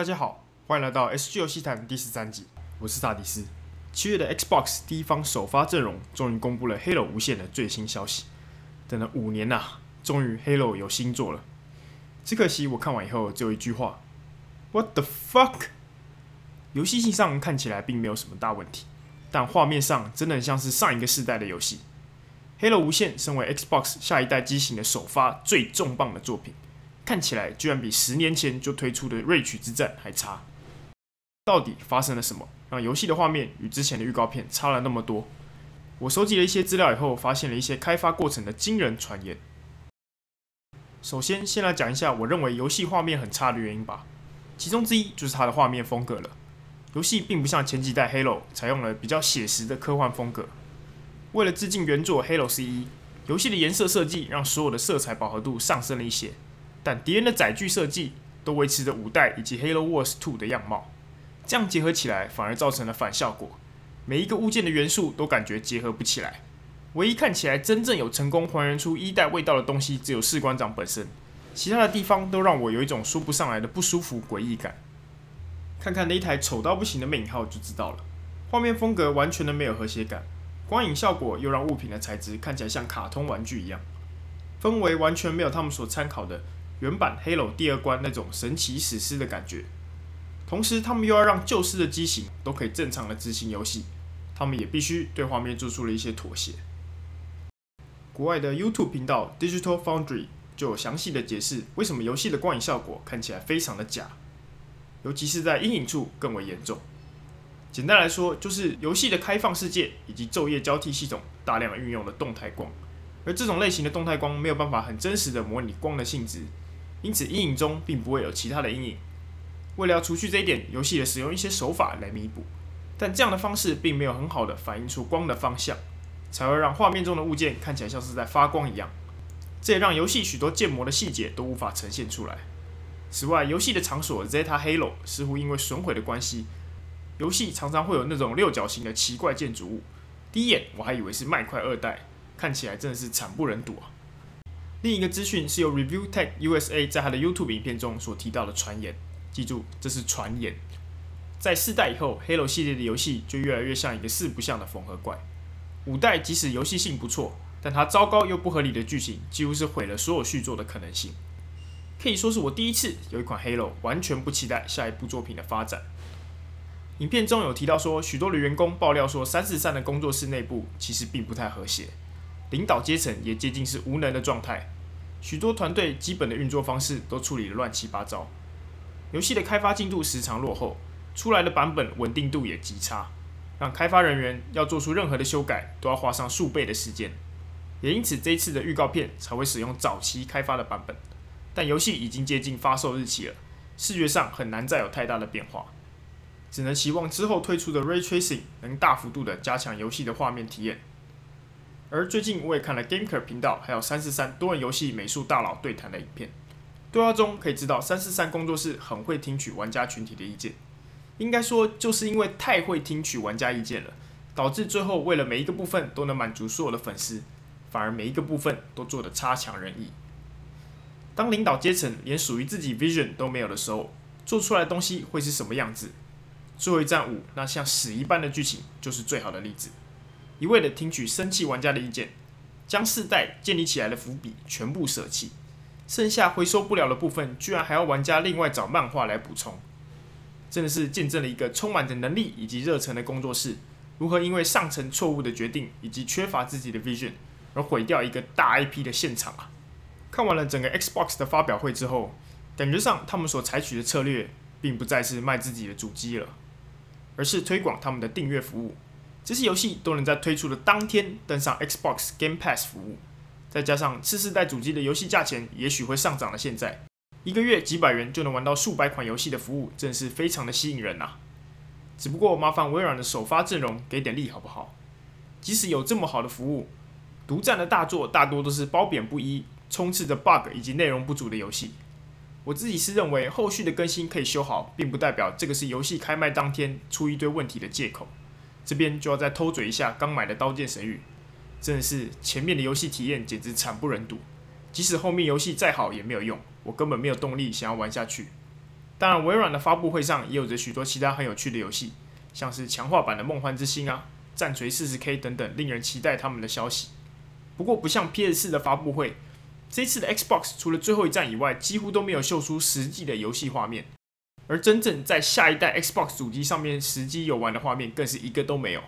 大家好，欢迎来到 SG 游戏谈第十三集，我是萨迪斯。七月的 Xbox 第一方首发阵容终于公布了《Halo 无限》的最新消息，等了五年呐、终于 Halo 有新作了。只可惜我看完以后只有一句话：What the fuck？游戏性上看起来并没有什么大问题，但画面上真的很像是上一个世代的游戏。《Halo 无限》身为 Xbox 下一代机型的首发最重磅的作品。看起来居然比十年前就推出的《瑞曲之战》还差，到底发生了什么，让游戏的画面与之前的预告片差了那么多？我收集了一些资料以后，发现了一些开发过程的惊人传言。首先，先来讲一下我认为游戏画面很差的原因吧。其中之一就是它的画面风格了。游戏并不像前几代 Halo 采用了比较写实的科幻风格。为了致敬原作 Halo CE，游戏的颜色设计让所有的色彩饱和度上升了一些。但敌人的载具设计都维持着五代以及《Halo Wars 2》的样貌，这样结合起来反而造成了反效果。每一个物件的元素都感觉结合不起来。唯一看起来真正有成功还原出一代味道的东西，只有士官长本身，其他的地方都让我有一种说不上来的不舒服、诡异感。看看那一台丑到不行的魅影号就知道了，画面风格完全的没有和谐感，光影效果又让物品的材质看起来像卡通玩具一样，氛围完全没有他们所参考的。原版《Halo》第二关那种神奇史诗的感觉，同时他们又要让旧式的机型都可以正常的执行游戏，他们也必须对画面做出了一些妥协。国外的 YouTube 频道 Digital Foundry 就有详细的解释为什么游戏的光影效果看起来非常的假，尤其是在阴影处更为严重。简单来说，就是游戏的开放世界以及昼夜交替系统大量运用了动态光，而这种类型的动态光没有办法很真实的模拟光的性质。因此，阴影中并不会有其他的阴影。为了要除去这一点，游戏也使用一些手法来弥补，但这样的方式并没有很好的反映出光的方向，才会让画面中的物件看起来像是在发光一样。这也让游戏许多建模的细节都无法呈现出来。此外，游戏的场所 Zeta Halo 似乎因为损毁的关系，游戏常常会有那种六角形的奇怪建筑物。第一眼我还以为是麦块二代，看起来真的是惨不忍睹啊！另一个资讯是由 Review Tech USA 在他的 YouTube 影片中所提到的传言，记住，这是传言。在四代以后，Halo 系列的游戏就越来越像一个四不像的缝合怪。五代即使游戏性不错，但它糟糕又不合理的剧情，几乎是毁了所有续作的可能性。可以说是我第一次有一款 Halo 完全不期待下一部作品的发展。影片中有提到说，许多的员工爆料说，三四三的工作室内部其实并不太和谐。领导阶层也接近是无能的状态，许多团队基本的运作方式都处理得乱七八糟，游戏的开发进度时常落后，出来的版本稳定度也极差，让开发人员要做出任何的修改都要花上数倍的时间，也因此这一次的预告片才会使用早期开发的版本，但游戏已经接近发售日期了，视觉上很难再有太大的变化，只能期望之后推出的 Ray Tracing 能大幅度的加强游戏的画面体验。而最近我也看了 GameCube 频道，还有三四三多人游戏美术大佬对谈的影片，对话中可以知道三四三工作室很会听取玩家群体的意见，应该说就是因为太会听取玩家意见了，导致最后为了每一个部分都能满足所有的粉丝，反而每一个部分都做得差强人意。当领导阶层连属于自己 vision 都没有的时候，做出来的东西会是什么样子？最后一战五那像屎一般的剧情就是最好的例子。一味的听取生气玩家的意见，将四代建立起来的伏笔全部舍弃，剩下回收不了的部分，居然还要玩家另外找漫画来补充，真的是见证了一个充满着能力以及热忱的工作室，如何因为上层错误的决定以及缺乏自己的 vision 而毁掉一个大 IP 的现场啊！看完了整个 Xbox 的发表会之后，感觉上他们所采取的策略，并不再是卖自己的主机了，而是推广他们的订阅服务。这些游戏都能在推出的当天登上 Xbox Game Pass 服务，再加上次世代主机的游戏价钱也许会上涨了。现在一个月几百元就能玩到数百款游戏的服务，真是非常的吸引人呐、啊。只不过麻烦微软的首发阵容给点力好不好？即使有这么好的服务，独占的大作大多都是褒贬不一、充斥着 bug 以及内容不足的游戏。我自己是认为后续的更新可以修好，并不代表这个是游戏开卖当天出一堆问题的借口。这边就要再偷嘴一下刚买的《刀剑神域》，真的是前面的游戏体验简直惨不忍睹，即使后面游戏再好也没有用，我根本没有动力想要玩下去。当然，微软的发布会上也有着许多其他很有趣的游戏，像是强化版的《梦幻之星》啊、《战锤 40K》等等，令人期待他们的消息。不过，不像 PS4 的发布会，这次的 Xbox 除了最后一站以外，几乎都没有秀出实际的游戏画面。而真正在下一代 Xbox 主机上面实机游玩的画面，更是一个都没有，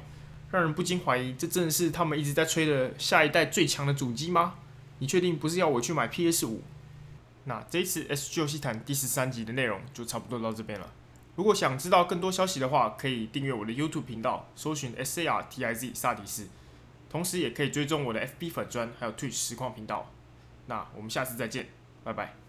让人不禁怀疑，这真的是他们一直在吹的下一代最强的主机吗？你确定不是要我去买 PS5？那这次 SG 游戏谈第十三集的内容就差不多到这边了。如果想知道更多消息的话，可以订阅我的 YouTube 频道，搜寻 SARTIZ 萨迪斯，同时也可以追踪我的 FB 粉砖还有 Twitch 实况频道。那我们下次再见，拜拜。